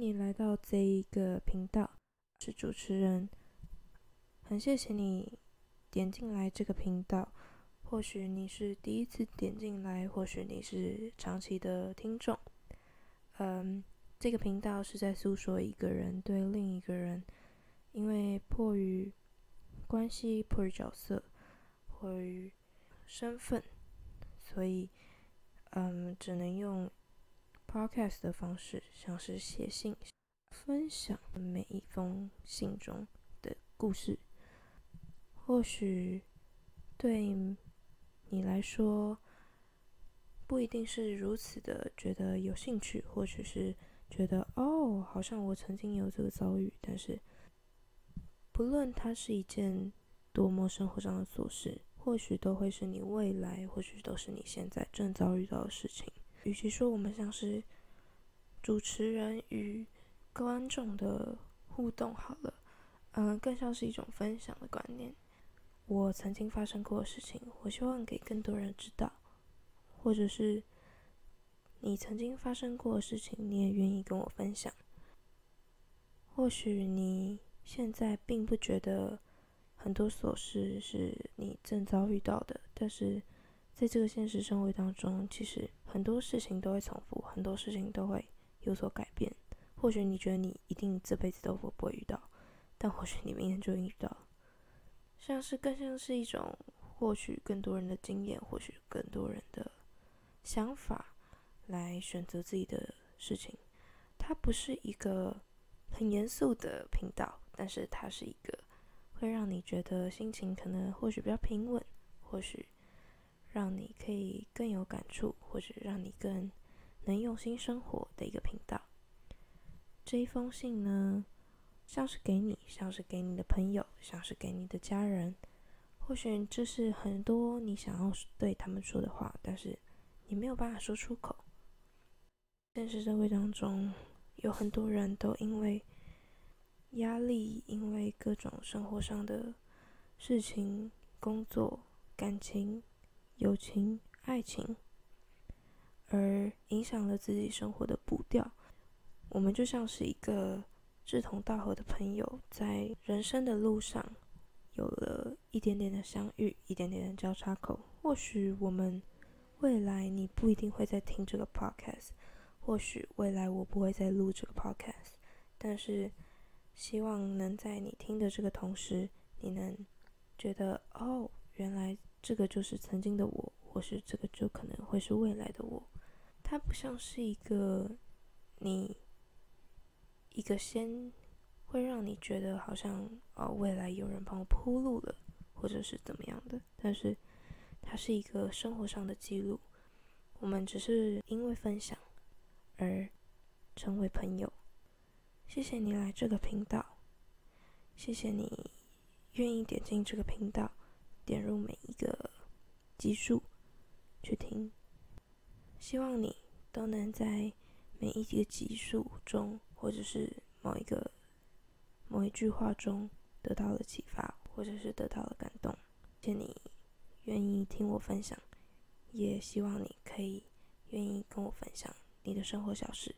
你来到这一个频道，是主持人，很谢谢你点进来这个频道。或许你是第一次点进来，或许你是长期的听众。嗯，这个频道是在诉说一个人对另一个人，因为迫于关系、迫于角色、迫于身份，所以嗯，只能用 podcast 的方式，像是写信分享每一封信中的故事。或许对。你来说，不一定是如此的觉得有兴趣，或许是觉得哦，好像我曾经有这个遭遇。但是，不论它是一件多么生活上的琐事，或许都会是你未来，或许都是你现在正遭遇到的事情。与其说我们像是主持人与观众的互动，好了，嗯，更像是一种分享的观念。我曾经发生过的事情，我希望给更多人知道，或者是你曾经发生过的事情，你也愿意跟我分享。或许你现在并不觉得很多琐事是你正遭遇到的，但是在这个现实生活当中，其实很多事情都会重复，很多事情都会有所改变。或许你觉得你一定这辈子都不会遇到，但或许你明天就遇到。像是更像是一种获取更多人的经验，获取更多人的想法，来选择自己的事情。它不是一个很严肃的频道，但是它是一个会让你觉得心情可能或许比较平稳，或许让你可以更有感触，或者让你更能用心生活的一个频道。这一封信呢？像是给你，像是给你的朋友，像是给你的家人，或许这是很多你想要对他们说的话，但是你没有办法说出口。现实社会当中，有很多人都因为压力，因为各种生活上的事情、工作、感情、友情、爱情，而影响了自己生活的步调。我们就像是一个。志同道合的朋友，在人生的路上有了一点点的相遇，一点点的交叉口。或许我们未来你不一定会再听这个 podcast，或许未来我不会再录这个 podcast，但是希望能在你听的这个同时，你能觉得哦，原来这个就是曾经的我，或是这个就可能会是未来的我。它不像是一个你。一个先会让你觉得好像哦，未来有人帮我铺路了，或者是怎么样的，但是它是一个生活上的记录。我们只是因为分享而成为朋友。谢谢你来这个频道，谢谢你愿意点进这个频道，点入每一个集数去听。希望你都能在每一个集数中。或者是某一个某一句话中得到了启发，或者是得到了感动。谢谢你愿意听我分享，也希望你可以愿意跟我分享你的生活小事。